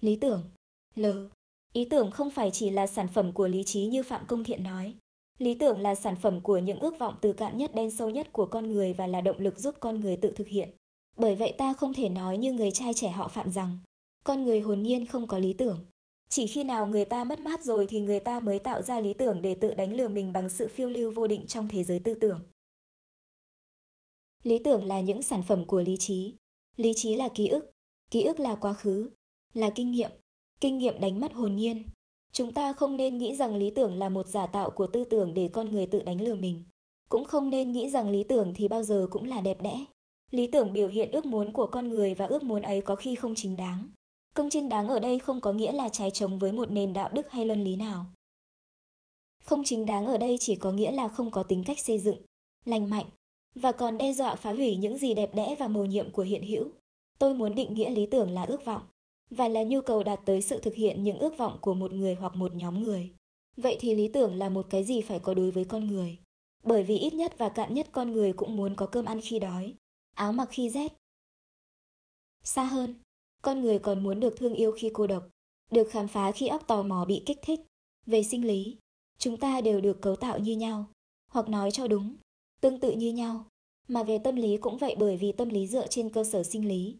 Lý tưởng. L. Ý tưởng không phải chỉ là sản phẩm của lý trí như Phạm Công Thiện nói. Lý tưởng là sản phẩm của những ước vọng từ cạn nhất đen sâu nhất của con người và là động lực giúp con người tự thực hiện. Bởi vậy ta không thể nói như người trai trẻ họ Phạm rằng, con người hồn nhiên không có lý tưởng. Chỉ khi nào người ta mất mát rồi thì người ta mới tạo ra lý tưởng để tự đánh lừa mình bằng sự phiêu lưu vô định trong thế giới tư tưởng. Lý tưởng là những sản phẩm của lý trí. Lý trí là ký ức, ký ức là quá khứ, là kinh nghiệm. Kinh nghiệm đánh mất hồn nhiên. Chúng ta không nên nghĩ rằng lý tưởng là một giả tạo của tư tưởng để con người tự đánh lừa mình. Cũng không nên nghĩ rằng lý tưởng thì bao giờ cũng là đẹp đẽ. Lý tưởng biểu hiện ước muốn của con người và ước muốn ấy có khi không chính đáng. Công chính đáng ở đây không có nghĩa là trái chống với một nền đạo đức hay luân lý nào. Không chính đáng ở đây chỉ có nghĩa là không có tính cách xây dựng, lành mạnh, và còn đe dọa phá hủy những gì đẹp đẽ và mầu nhiệm của hiện hữu. Tôi muốn định nghĩa lý tưởng là ước vọng, và là nhu cầu đạt tới sự thực hiện những ước vọng của một người hoặc một nhóm người. Vậy thì lý tưởng là một cái gì phải có đối với con người? Bởi vì ít nhất và cạn nhất con người cũng muốn có cơm ăn khi đói, áo mặc khi rét. Xa hơn, con người còn muốn được thương yêu khi cô độc, được khám phá khi óc tò mò bị kích thích. Về sinh lý, chúng ta đều được cấu tạo như nhau, hoặc nói cho đúng, tương tự như nhau. Mà về tâm lý cũng vậy bởi vì tâm lý dựa trên cơ sở sinh lý.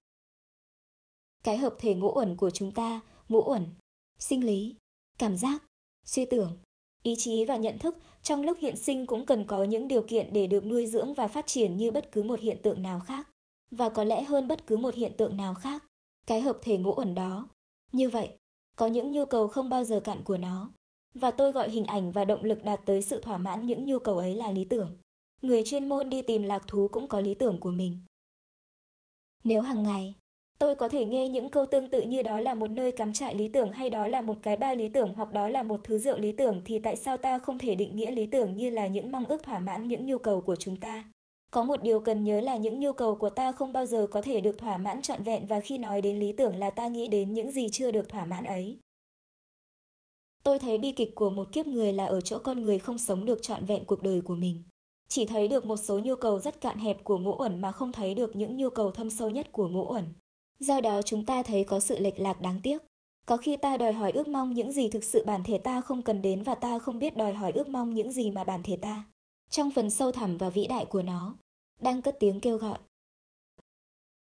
Cái hợp thể ngũ uẩn của chúng ta, ngũ uẩn, sinh lý, cảm giác, suy tưởng, ý chí và nhận thức trong lúc hiện sinh cũng cần có những điều kiện để được nuôi dưỡng và phát triển như bất cứ một hiện tượng nào khác. Và có lẽ hơn bất cứ một hiện tượng nào khác, cái hợp thể ngũ uẩn đó. Như vậy, có những nhu cầu không bao giờ cạn của nó. Và tôi gọi hình ảnh và động lực đạt tới sự thỏa mãn những nhu cầu ấy là lý tưởng. Người chuyên môn đi tìm lạc thú cũng có lý tưởng của mình. Nếu hàng ngày, tôi có thể nghe những câu tương tự như đó là một nơi cắm trại lý tưởng hay đó là một cái ba lý tưởng hoặc đó là một thứ rượu lý tưởng, thì tại sao ta không thể định nghĩa lý tưởng như là những mong ước thỏa mãn, những nhu cầu của chúng ta? Có một điều cần nhớ là những nhu cầu của ta không bao giờ có thể được thỏa mãn trọn vẹn và khi nói đến lý tưởng là ta nghĩ đến những gì chưa được thỏa mãn ấy. Tôi thấy bi kịch của một kiếp người là ở chỗ con người không sống được trọn vẹn cuộc đời của mình. Chỉ thấy được một số nhu cầu rất cạn hẹp của ngũ ẩn mà không thấy được những nhu cầu thâm sâu nhất của ngũ ẩn. Do đó chúng ta thấy có sự lệch lạc đáng tiếc. Có khi ta đòi hỏi ước mong những gì thực sự bản thể ta không cần đến và ta không biết đòi hỏi ước mong những gì mà bản thể ta, trong phần sâu thẳm và vĩ đại của nó, đang cất tiếng kêu gọi.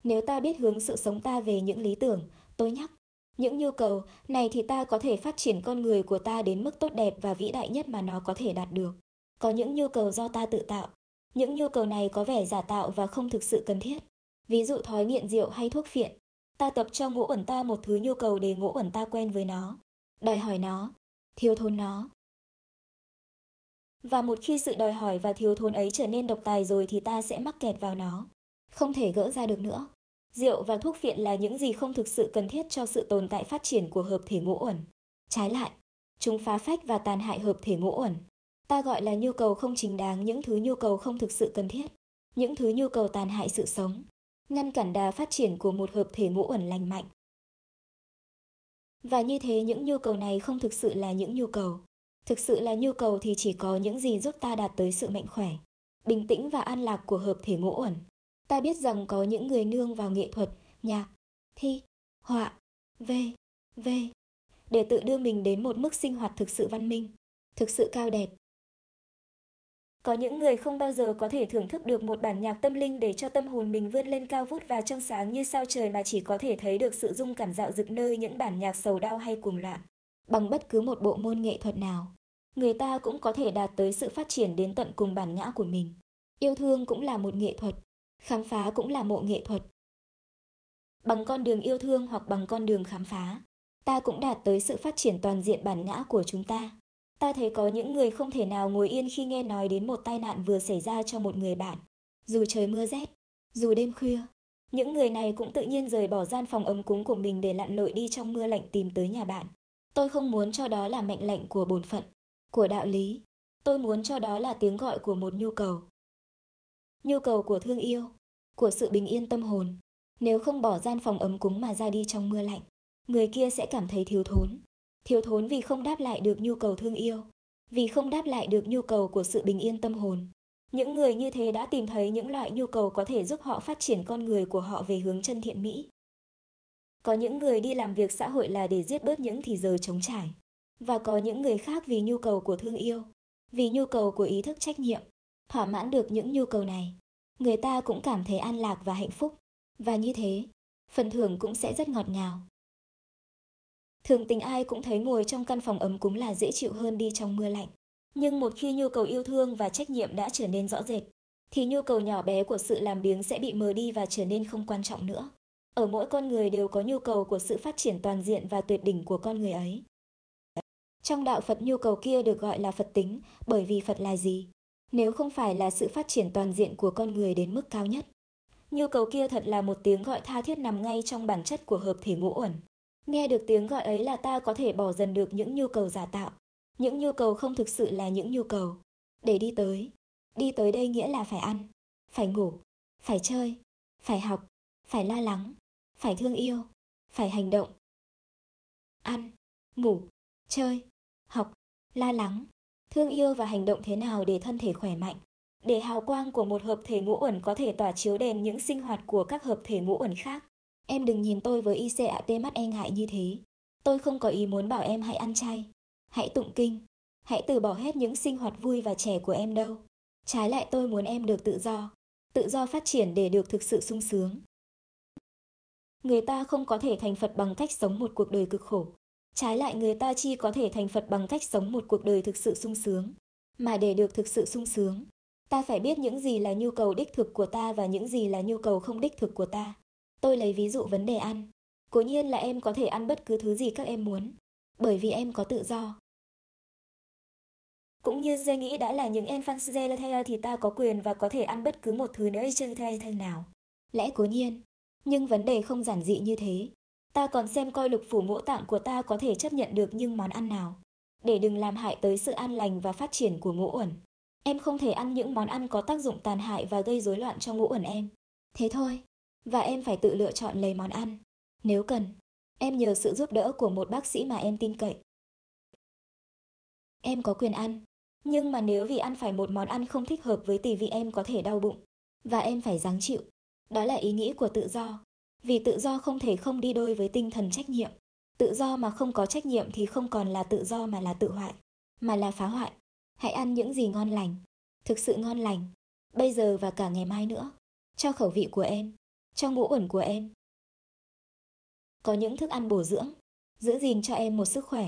Nếu ta biết hướng sự sống ta về những lý tưởng, tôi nhắc, những nhu cầu này thì ta có thể phát triển con người của ta đến mức tốt đẹp và vĩ đại nhất mà nó có thể đạt được. Có những nhu cầu do ta tự tạo. Những nhu cầu này có vẻ giả tạo và không thực sự cần thiết. Ví dụ thói nghiện rượu hay thuốc phiện. Ta tập cho ngũ ẩn ta một thứ nhu cầu để ngũ ẩn ta quen với nó. Đòi hỏi nó. Thiếu thốn nó. Và một khi sự đòi hỏi và thiếu thốn ấy trở nên độc tài rồi thì ta sẽ mắc kẹt vào nó. Không thể gỡ ra được nữa. Rượu và thuốc phiện là những gì không thực sự cần thiết cho sự tồn tại phát triển của hợp thể ngũ ẩn Trái lại, chúng phá phách và tàn hại hợp thể ngũ ẩn Ta gọi là nhu cầu không chính đáng những thứ nhu cầu không thực sự cần thiết, những thứ nhu cầu tàn hại sự sống, ngăn cản đà phát triển của một hợp thể ngũ uẩn lành mạnh. Và như thế những nhu cầu này không thực sự là những nhu cầu. Thực sự là nhu cầu thì chỉ có những gì giúp ta đạt tới sự mạnh khỏe, bình tĩnh và an lạc của hợp thể ngũ uẩn. Ta biết rằng có những người nương vào nghệ thuật, nhạc, thi, họa, v, v, để tự đưa mình đến một mức sinh hoạt thực sự văn minh, thực sự cao đẹp, có những người không bao giờ có thể thưởng thức được một bản nhạc tâm linh để cho tâm hồn mình vươn lên cao vút và trong sáng như sao trời mà chỉ có thể thấy được sự dung cảm dạo dực nơi những bản nhạc sầu đau hay cuồng loạn. Bằng bất cứ một bộ môn nghệ thuật nào, người ta cũng có thể đạt tới sự phát triển đến tận cùng bản ngã của mình. Yêu thương cũng là một nghệ thuật, khám phá cũng là một nghệ thuật. Bằng con đường yêu thương hoặc bằng con đường khám phá, ta cũng đạt tới sự phát triển toàn diện bản ngã của chúng ta. Ta thấy có những người không thể nào ngồi yên khi nghe nói đến một tai nạn vừa xảy ra cho một người bạn. Dù trời mưa rét, dù đêm khuya, những người này cũng tự nhiên rời bỏ gian phòng ấm cúng của mình để lặn lội đi trong mưa lạnh tìm tới nhà bạn. Tôi không muốn cho đó là mệnh lệnh của bổn phận, của đạo lý. Tôi muốn cho đó là tiếng gọi của một nhu cầu. Nhu cầu của thương yêu, của sự bình yên tâm hồn. Nếu không bỏ gian phòng ấm cúng mà ra đi trong mưa lạnh, người kia sẽ cảm thấy thiếu thốn, thiếu thốn vì không đáp lại được nhu cầu thương yêu, vì không đáp lại được nhu cầu của sự bình yên tâm hồn. Những người như thế đã tìm thấy những loại nhu cầu có thể giúp họ phát triển con người của họ về hướng chân thiện mỹ. Có những người đi làm việc xã hội là để giết bớt những thì giờ trống trải. Và có những người khác vì nhu cầu của thương yêu, vì nhu cầu của ý thức trách nhiệm, thỏa mãn được những nhu cầu này. Người ta cũng cảm thấy an lạc và hạnh phúc. Và như thế, phần thưởng cũng sẽ rất ngọt ngào. Thường tình ai cũng thấy ngồi trong căn phòng ấm cúng là dễ chịu hơn đi trong mưa lạnh. Nhưng một khi nhu cầu yêu thương và trách nhiệm đã trở nên rõ rệt, thì nhu cầu nhỏ bé của sự làm biếng sẽ bị mờ đi và trở nên không quan trọng nữa. Ở mỗi con người đều có nhu cầu của sự phát triển toàn diện và tuyệt đỉnh của con người ấy. Trong đạo Phật nhu cầu kia được gọi là Phật tính, bởi vì Phật là gì? Nếu không phải là sự phát triển toàn diện của con người đến mức cao nhất. Nhu cầu kia thật là một tiếng gọi tha thiết nằm ngay trong bản chất của hợp thể ngũ uẩn. Nghe được tiếng gọi ấy là ta có thể bỏ dần được những nhu cầu giả tạo. Những nhu cầu không thực sự là những nhu cầu. Để đi tới. Đi tới đây nghĩa là phải ăn, phải ngủ, phải chơi, phải học, phải lo lắng, phải thương yêu, phải hành động. Ăn, ngủ, chơi, học, lo lắng, thương yêu và hành động thế nào để thân thể khỏe mạnh, để hào quang của một hợp thể ngũ uẩn có thể tỏa chiếu đèn những sinh hoạt của các hợp thể ngũ uẩn khác. Em đừng nhìn tôi với ICAT mắt e ngại như thế. Tôi không có ý muốn bảo em hãy ăn chay, hãy tụng kinh, hãy từ bỏ hết những sinh hoạt vui và trẻ của em đâu. Trái lại tôi muốn em được tự do, tự do phát triển để được thực sự sung sướng. Người ta không có thể thành Phật bằng cách sống một cuộc đời cực khổ. Trái lại người ta chi có thể thành Phật bằng cách sống một cuộc đời thực sự sung sướng. Mà để được thực sự sung sướng, ta phải biết những gì là nhu cầu đích thực của ta và những gì là nhu cầu không đích thực của ta. Tôi lấy ví dụ vấn đề ăn. Cố nhiên là em có thể ăn bất cứ thứ gì các em muốn, bởi vì em có tự do. Cũng như dây nghĩ đã là những em fan thì ta có quyền và có thể ăn bất cứ một thứ nữa trên thay nào. Lẽ cố nhiên, nhưng vấn đề không giản dị như thế. Ta còn xem coi lục phủ ngũ tạng của ta có thể chấp nhận được những món ăn nào, để đừng làm hại tới sự an lành và phát triển của ngũ uẩn. Em không thể ăn những món ăn có tác dụng tàn hại và gây rối loạn cho ngũ uẩn em. Thế thôi, và em phải tự lựa chọn lấy món ăn. Nếu cần, em nhờ sự giúp đỡ của một bác sĩ mà em tin cậy. Em có quyền ăn, nhưng mà nếu vì ăn phải một món ăn không thích hợp với tỷ vị em có thể đau bụng, và em phải gắng chịu. Đó là ý nghĩ của tự do. Vì tự do không thể không đi đôi với tinh thần trách nhiệm. Tự do mà không có trách nhiệm thì không còn là tự do mà là tự hoại, mà là phá hoại. Hãy ăn những gì ngon lành, thực sự ngon lành, bây giờ và cả ngày mai nữa, cho khẩu vị của em, trong ngũ ẩn của em. Có những thức ăn bổ dưỡng, giữ gìn cho em một sức khỏe,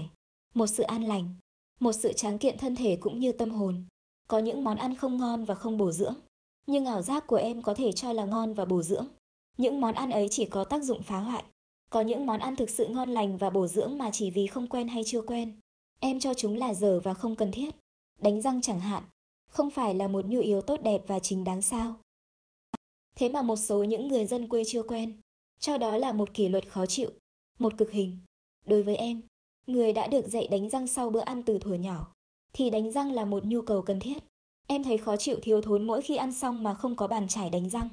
một sự an lành, một sự tráng kiện thân thể cũng như tâm hồn. Có những món ăn không ngon và không bổ dưỡng, nhưng ảo giác của em có thể cho là ngon và bổ dưỡng. Những món ăn ấy chỉ có tác dụng phá hoại. Có những món ăn thực sự ngon lành và bổ dưỡng mà chỉ vì không quen hay chưa quen. Em cho chúng là dở và không cần thiết. Đánh răng chẳng hạn, không phải là một nhu yếu tốt đẹp và chính đáng sao. Thế mà một số những người dân quê chưa quen, cho đó là một kỷ luật khó chịu, một cực hình. Đối với em, người đã được dạy đánh răng sau bữa ăn từ thuở nhỏ, thì đánh răng là một nhu cầu cần thiết. Em thấy khó chịu thiếu thốn mỗi khi ăn xong mà không có bàn chải đánh răng.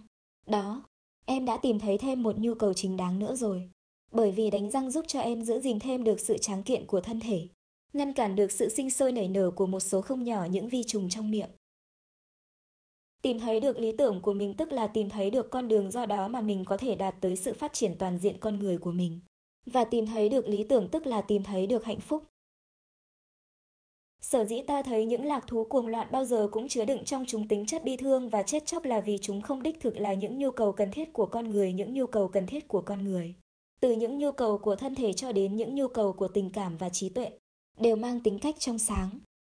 Đó, em đã tìm thấy thêm một nhu cầu chính đáng nữa rồi. Bởi vì đánh răng giúp cho em giữ gìn thêm được sự tráng kiện của thân thể, ngăn cản được sự sinh sôi nảy nở của một số không nhỏ những vi trùng trong miệng. Tìm thấy được lý tưởng của mình tức là tìm thấy được con đường do đó mà mình có thể đạt tới sự phát triển toàn diện con người của mình. Và tìm thấy được lý tưởng tức là tìm thấy được hạnh phúc. Sở dĩ ta thấy những lạc thú cuồng loạn bao giờ cũng chứa đựng trong chúng tính chất bi thương và chết chóc là vì chúng không đích thực là những nhu cầu cần thiết của con người, những nhu cầu cần thiết của con người. Từ những nhu cầu của thân thể cho đến những nhu cầu của tình cảm và trí tuệ, đều mang tính cách trong sáng,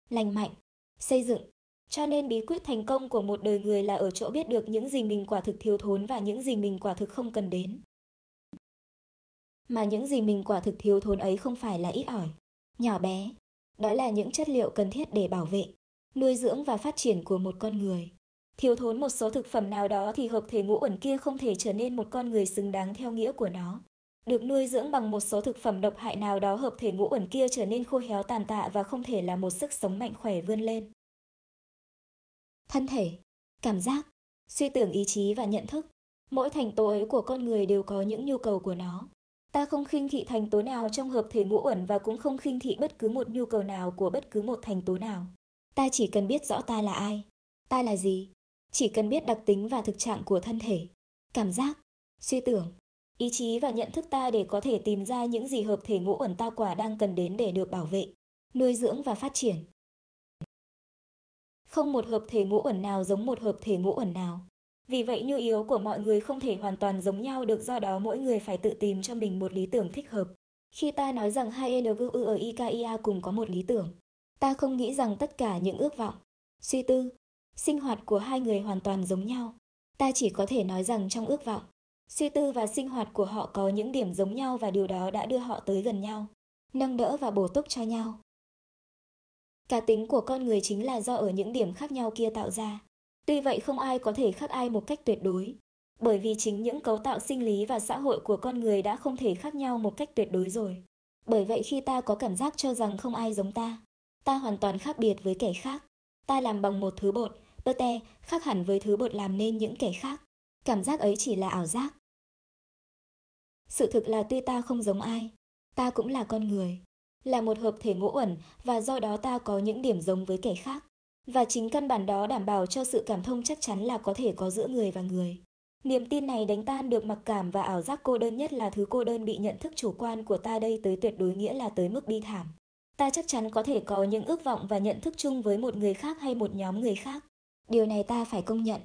lành mạnh, xây dựng. Cho nên bí quyết thành công của một đời người là ở chỗ biết được những gì mình quả thực thiếu thốn và những gì mình quả thực không cần đến. Mà những gì mình quả thực thiếu thốn ấy không phải là ít ỏi, nhỏ bé, đó là những chất liệu cần thiết để bảo vệ, nuôi dưỡng và phát triển của một con người. Thiếu thốn một số thực phẩm nào đó thì hợp thể ngũ ẩn kia không thể trở nên một con người xứng đáng theo nghĩa của nó. Được nuôi dưỡng bằng một số thực phẩm độc hại nào đó hợp thể ngũ ẩn kia trở nên khô héo tàn tạ và không thể là một sức sống mạnh khỏe vươn lên. Thân thể, cảm giác, suy tưởng ý chí và nhận thức, mỗi thành tố ấy của con người đều có những nhu cầu của nó. Ta không khinh thị thành tố nào trong hợp thể ngũ uẩn và cũng không khinh thị bất cứ một nhu cầu nào của bất cứ một thành tố nào. Ta chỉ cần biết rõ ta là ai, ta là gì, chỉ cần biết đặc tính và thực trạng của thân thể, cảm giác, suy tưởng, ý chí và nhận thức ta để có thể tìm ra những gì hợp thể ngũ ẩn ta quả đang cần đến để được bảo vệ, nuôi dưỡng và phát triển. Không một hợp thể ngũ ẩn nào giống một hợp thể ngũ ẩn nào. Vì vậy nhu yếu của mọi người không thể hoàn toàn giống nhau được do đó mỗi người phải tự tìm cho mình một lý tưởng thích hợp. Khi ta nói rằng hai NGU ở IKIA cùng có một lý tưởng, ta không nghĩ rằng tất cả những ước vọng, suy tư, sinh hoạt của hai người hoàn toàn giống nhau. Ta chỉ có thể nói rằng trong ước vọng, suy tư và sinh hoạt của họ có những điểm giống nhau và điều đó đã đưa họ tới gần nhau, nâng đỡ và bổ túc cho nhau. Cá tính của con người chính là do ở những điểm khác nhau kia tạo ra. Tuy vậy không ai có thể khác ai một cách tuyệt đối, bởi vì chính những cấu tạo sinh lý và xã hội của con người đã không thể khác nhau một cách tuyệt đối rồi. Bởi vậy khi ta có cảm giác cho rằng không ai giống ta, ta hoàn toàn khác biệt với kẻ khác. Ta làm bằng một thứ bột, bơ te, khác hẳn với thứ bột làm nên những kẻ khác. Cảm giác ấy chỉ là ảo giác. Sự thực là tuy ta không giống ai, ta cũng là con người, là một hợp thể ngũ uẩn và do đó ta có những điểm giống với kẻ khác. Và chính căn bản đó đảm bảo cho sự cảm thông chắc chắn là có thể có giữa người và người. Niềm tin này đánh tan được mặc cảm và ảo giác cô đơn nhất là thứ cô đơn bị nhận thức chủ quan của ta đây tới tuyệt đối nghĩa là tới mức bi thảm. Ta chắc chắn có thể có những ước vọng và nhận thức chung với một người khác hay một nhóm người khác. Điều này ta phải công nhận.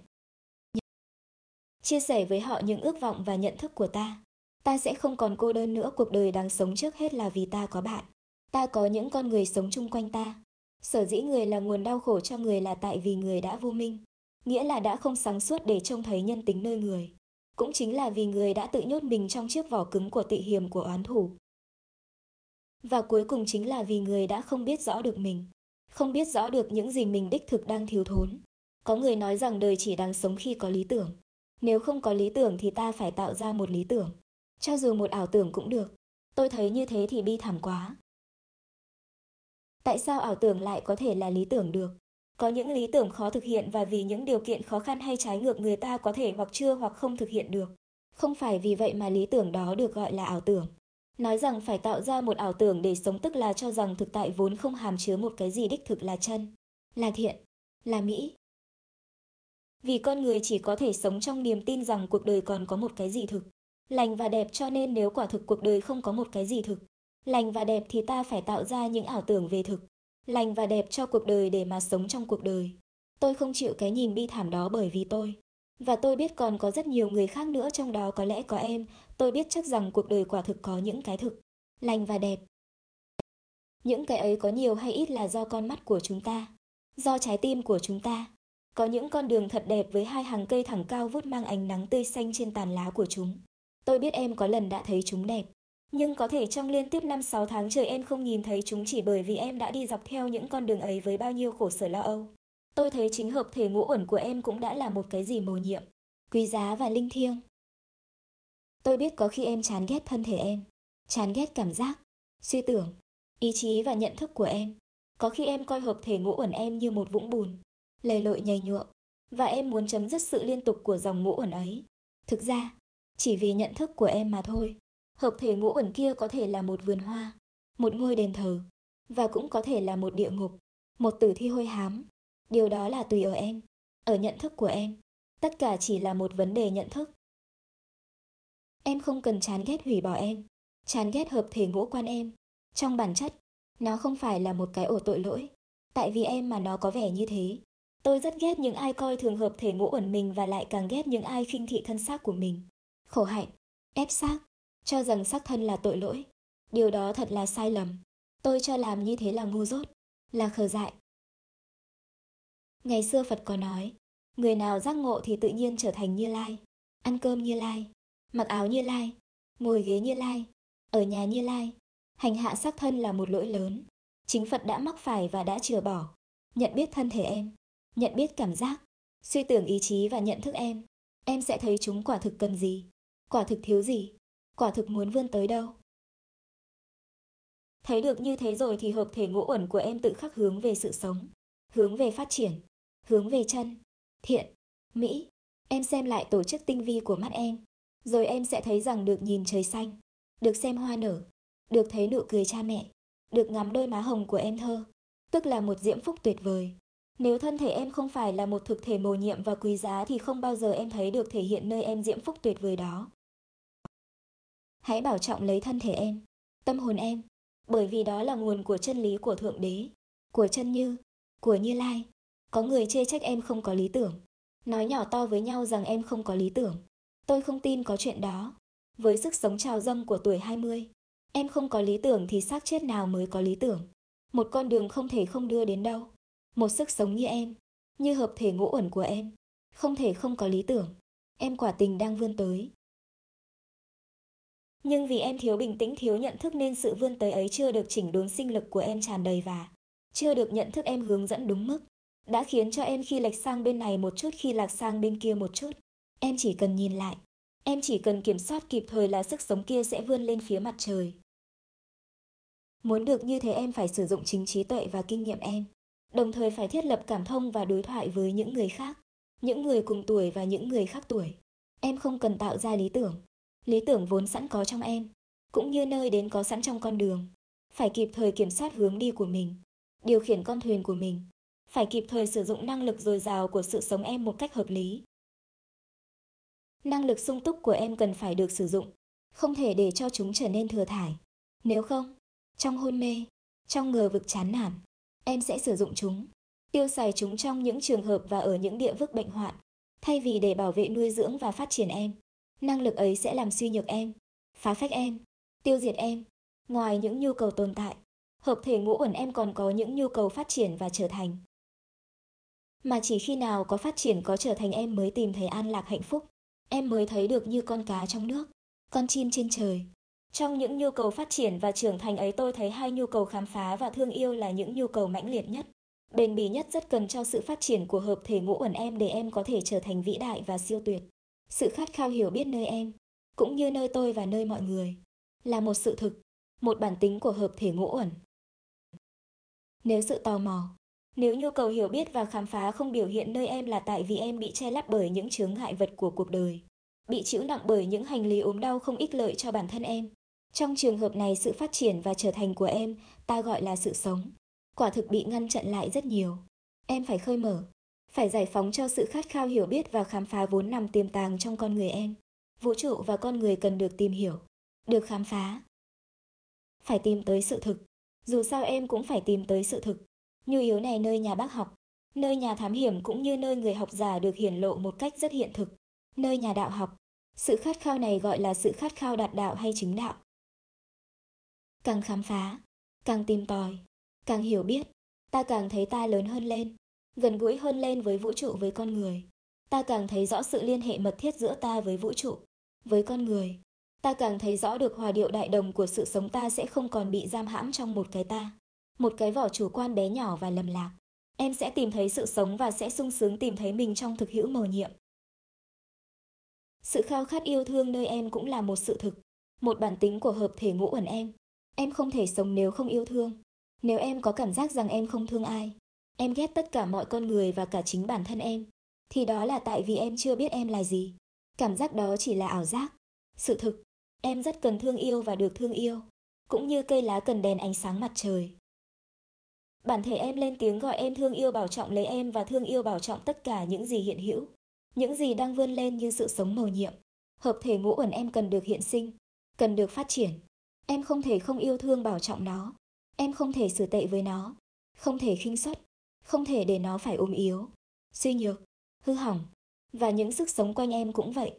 Chia sẻ với họ những ước vọng và nhận thức của ta. Ta sẽ không còn cô đơn nữa, cuộc đời đang sống trước hết là vì ta có bạn. Ta có những con người sống chung quanh ta. Sở dĩ người là nguồn đau khổ cho người là tại vì người đã vô minh, nghĩa là đã không sáng suốt để trông thấy nhân tính nơi người. Cũng chính là vì người đã tự nhốt mình trong chiếc vỏ cứng của tị hiềm của oán thủ. Và cuối cùng chính là vì người đã không biết rõ được mình, không biết rõ được những gì mình đích thực đang thiếu thốn. Có người nói rằng đời chỉ đáng sống khi có lý tưởng. Nếu không có lý tưởng thì ta phải tạo ra một lý tưởng. Cho dù một ảo tưởng cũng được. Tôi thấy như thế thì bi thảm quá. Tại sao ảo tưởng lại có thể là lý tưởng được? Có những lý tưởng khó thực hiện và vì những điều kiện khó khăn hay trái ngược người ta có thể hoặc chưa hoặc không thực hiện được. Không phải vì vậy mà lý tưởng đó được gọi là ảo tưởng. Nói rằng phải tạo ra một ảo tưởng để sống tức là cho rằng thực tại vốn không hàm chứa một cái gì đích thực là chân, là thiện, là mỹ. Vì con người chỉ có thể sống trong niềm tin rằng cuộc đời còn có một cái gì thực, lành và đẹp cho nên nếu quả thực cuộc đời không có một cái gì thực, Lành và đẹp thì ta phải tạo ra những ảo tưởng về thực. Lành và đẹp cho cuộc đời để mà sống trong cuộc đời. Tôi không chịu cái nhìn bi thảm đó bởi vì tôi. Và tôi biết còn có rất nhiều người khác nữa trong đó, có lẽ có em. Tôi biết chắc rằng cuộc đời quả thực có những cái thực. Lành và đẹp. Những cái ấy có nhiều hay ít là do con mắt của chúng ta. Do trái tim của chúng ta. Có những con đường thật đẹp với hai hàng cây thẳng cao vút mang ánh nắng tươi xanh trên tàn lá của chúng. Tôi biết em có lần đã thấy chúng đẹp. Nhưng có thể trong liên tiếp 5-6 tháng trời em không nhìn thấy chúng chỉ bởi vì em đã đi dọc theo những con đường ấy với bao nhiêu khổ sở lo âu. Tôi thấy chính hợp thể ngũ ẩn của em cũng đã là một cái gì mầu nhiệm, quý giá và linh thiêng. Tôi biết có khi em chán ghét thân thể em, chán ghét cảm giác, suy tưởng, ý chí và nhận thức của em. Có khi em coi hợp thể ngũ ẩn em như một vũng bùn, lầy lội nhầy nhuộm, và em muốn chấm dứt sự liên tục của dòng ngũ ẩn ấy. Thực ra, chỉ vì nhận thức của em mà thôi. Hợp thể ngũ uẩn kia có thể là một vườn hoa, một ngôi đền thờ, và cũng có thể là một địa ngục, một tử thi hôi hám. Điều đó là tùy ở em, ở nhận thức của em. Tất cả chỉ là một vấn đề nhận thức. Em không cần chán ghét hủy bỏ em, chán ghét hợp thể ngũ quan em. Trong bản chất, nó không phải là một cái ổ tội lỗi. Tại vì em mà nó có vẻ như thế. Tôi rất ghét những ai coi thường hợp thể ngũ uẩn mình và lại càng ghét những ai khinh thị thân xác của mình. Khổ hạnh, ép xác, cho rằng xác thân là tội lỗi. Điều đó thật là sai lầm. Tôi cho làm như thế là ngu dốt, là khờ dại. Ngày xưa Phật có nói, người nào giác ngộ thì tự nhiên trở thành Như Lai, ăn cơm Như Lai, mặc áo Như Lai, ngồi ghế Như Lai, ở nhà Như Lai. Hành hạ xác thân là một lỗi lớn. Chính Phật đã mắc phải và đã chừa bỏ. Nhận biết thân thể em, nhận biết cảm giác, suy tưởng ý chí và nhận thức em. Em sẽ thấy chúng quả thực cần gì, quả thực thiếu gì, quả thực muốn vươn tới đâu. Thấy được như thế rồi thì hợp thể ngũ uẩn của em tự khắc hướng về sự sống, hướng về phát triển, hướng về chân, thiện, mỹ. Em xem lại tổ chức tinh vi của mắt em, rồi em sẽ thấy rằng được nhìn trời xanh, được xem hoa nở, được thấy nụ cười cha mẹ, được ngắm đôi má hồng của em thơ, tức là một diễm phúc tuyệt vời. Nếu thân thể em không phải là một thực thể mầu nhiệm và quý giá thì không bao giờ em thấy được thể hiện nơi em diễm phúc tuyệt vời đó. Hãy bảo trọng lấy thân thể em, tâm hồn em, bởi vì đó là nguồn của chân lý của Thượng Đế, của chân như, của Như Lai. Có người chê trách em không có lý tưởng, nói nhỏ to với nhau rằng em không có lý tưởng. Tôi không tin có chuyện đó. Với sức sống trào dâng của tuổi 20, em không có lý tưởng thì xác chết nào mới có lý tưởng. Một con đường không thể không đưa đến đâu. Một sức sống như em, như hợp thể ngũ uẩn của em, không thể không có lý tưởng. Em quả tình đang vươn tới. Nhưng vì em thiếu bình tĩnh thiếu nhận thức nên sự vươn tới ấy chưa được chỉnh đốn sinh lực của em tràn đầy và chưa được nhận thức em hướng dẫn đúng mức, đã khiến cho em khi lệch sang bên này một chút khi lạc sang bên kia một chút. Em chỉ cần nhìn lại, em chỉ cần kiểm soát kịp thời là sức sống kia sẽ vươn lên phía mặt trời. Muốn được như thế em phải sử dụng chính trí tuệ và kinh nghiệm em, đồng thời phải thiết lập cảm thông và đối thoại với những người khác, những người cùng tuổi và những người khác tuổi. Em không cần tạo ra lý tưởng, lý tưởng vốn sẵn có trong em, cũng như nơi đến có sẵn trong con đường. Phải kịp thời kiểm soát hướng đi của mình, điều khiển con thuyền của mình, phải kịp thời sử dụng năng lực dồi dào của sự sống em một cách hợp lý. Năng lực sung túc của em cần phải được sử dụng, không thể để cho chúng trở nên thừa thải. Nếu không, trong hôn mê, trong ngờ vực chán nản, em sẽ sử dụng chúng, tiêu xài chúng trong những trường hợp và ở những địa vực bệnh hoạn, thay vì để bảo vệ nuôi dưỡng và phát triển em. Năng lực ấy sẽ làm suy nhược em, phá phách em, tiêu diệt em. Ngoài những nhu cầu tồn tại, hợp thể ngũ uẩn em còn có những nhu cầu phát triển và trở thành. Mà chỉ khi nào có phát triển có trở thành em mới tìm thấy an lạc hạnh phúc, em mới thấy được như con cá trong nước, con chim trên trời. Trong những nhu cầu phát triển và trưởng thành ấy tôi thấy hai nhu cầu khám phá và thương yêu là những nhu cầu mãnh liệt nhất. Bền bỉ nhất rất cần cho sự phát triển của hợp thể ngũ uẩn em để em có thể trở thành vĩ đại và siêu tuyệt. Sự khát khao hiểu biết nơi em, cũng như nơi tôi và nơi mọi người, là một sự thực, một bản tính của hợp thể ngũ uẩn. Nếu sự tò mò, nếu nhu cầu hiểu biết và khám phá không biểu hiện nơi em là tại vì em bị che lấp bởi những chướng ngại vật của cuộc đời, bị chịu nặng bởi những hành lý ốm đau không ích lợi cho bản thân em. Trong trường hợp này sự phát triển và trở thành của em, ta gọi là sự sống, quả thực bị ngăn chặn lại rất nhiều. Em phải khơi mở, phải giải phóng cho sự khát khao hiểu biết và khám phá vốn nằm tiềm tàng trong con người em. Vũ trụ và con người cần được tìm hiểu, được khám phá. Phải tìm tới sự thực, dù sao em cũng phải tìm tới sự thực. Nhu yếu này nơi nhà bác học, nơi nhà thám hiểm cũng như nơi người học giả được hiển lộ một cách rất hiện thực, nơi nhà đạo học. Sự khát khao này gọi là sự khát khao đạt đạo hay chính đạo. Càng khám phá, càng tìm tòi, càng hiểu biết, ta càng thấy ta lớn hơn lên, gần gũi hơn lên với vũ trụ với con người. Ta càng thấy rõ sự liên hệ mật thiết giữa ta với vũ trụ, với con người. Ta càng thấy rõ được hòa điệu đại đồng của sự sống ta sẽ không còn bị giam hãm trong một cái ta, một cái vỏ chủ quan bé nhỏ và lầm lạc. Em sẽ tìm thấy sự sống và sẽ sung sướng tìm thấy mình trong thực hữu mầu nhiệm. Sự khao khát yêu thương nơi em cũng là một sự thực, một bản tính của hợp thể ngũ ẩn em. Em không thể sống nếu không yêu thương. Nếu em có cảm giác rằng em không thương ai, em ghét tất cả mọi con người và cả chính bản thân em, thì đó là tại vì em chưa biết em là gì. Cảm giác đó chỉ là ảo giác. Sự thực, em rất cần thương yêu và được thương yêu, cũng như cây lá cần đèn ánh sáng mặt trời. Bản thể em lên tiếng gọi em thương yêu bảo trọng lấy em và thương yêu bảo trọng tất cả những gì hiện hữu, những gì đang vươn lên như sự sống màu nhiệm. Hợp thể ngũ ẩn em cần được hiện sinh, cần được phát triển. Em không thể không yêu thương bảo trọng nó. Em không thể xử tệ với nó, không thể khinh suất, không thể để nó phải ốm yếu, suy nhược, hư hỏng, và những sức sống quanh em cũng vậy.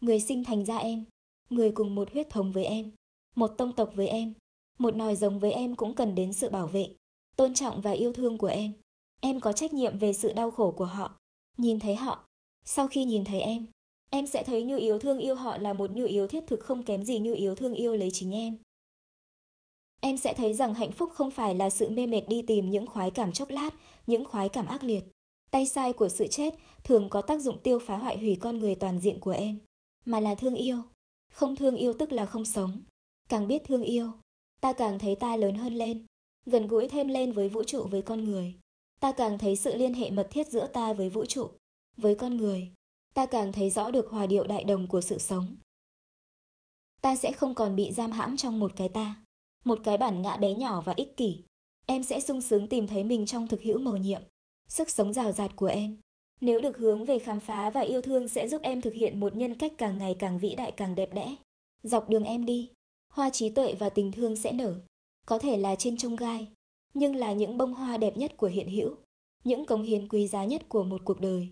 Người sinh thành ra em, người cùng một huyết thống với em, một tông tộc với em, một nòi giống với em cũng cần đến sự bảo vệ, tôn trọng và yêu thương của em. Em có trách nhiệm về sự đau khổ của họ. Nhìn thấy họ, sau khi nhìn thấy em, em sẽ thấy nhu yếu thương yêu họ là một nhu yếu thiết thực không kém gì nhu yếu thương yêu lấy chính em. Em sẽ thấy rằng hạnh phúc không phải là sự mê mệt đi tìm những khoái cảm chốc lát, những khoái cảm ác liệt. Tay sai của sự chết thường có tác dụng tiêu phá hoại hủy con người toàn diện của em, mà là thương yêu. Không thương yêu tức là không sống. Càng biết thương yêu, ta càng thấy ta lớn hơn lên, gần gũi thêm lên với vũ trụ với con người. Ta càng thấy sự liên hệ mật thiết giữa ta với vũ trụ, với con người. Ta càng thấy rõ được hòa điệu đại đồng của sự sống. Ta sẽ không còn bị giam hãm trong một cái ta một cái bản ngã bé nhỏ và ích kỷ. Em sẽ sung sướng tìm thấy mình trong thực hữu mầu nhiệm, sức sống rào rạt của em. Nếu được hướng về khám phá và yêu thương sẽ giúp em thực hiện một nhân cách càng ngày càng vĩ đại càng đẹp đẽ. Dọc đường em đi, hoa trí tuệ và tình thương sẽ nở. Có thể là trên trông gai, nhưng là những bông hoa đẹp nhất của hiện hữu, những cống hiến quý giá nhất của một cuộc đời.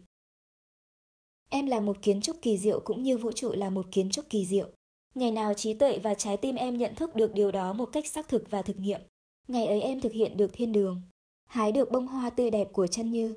Em là một kiến trúc kỳ diệu cũng như vũ trụ là một kiến trúc kỳ diệu. Ngày nào trí tuệ và trái tim em nhận thức được điều đó một cách xác thực và thực nghiệm. Ngày ấy em thực hiện được thiên đường, hái được bông hoa tươi đẹp của chân như,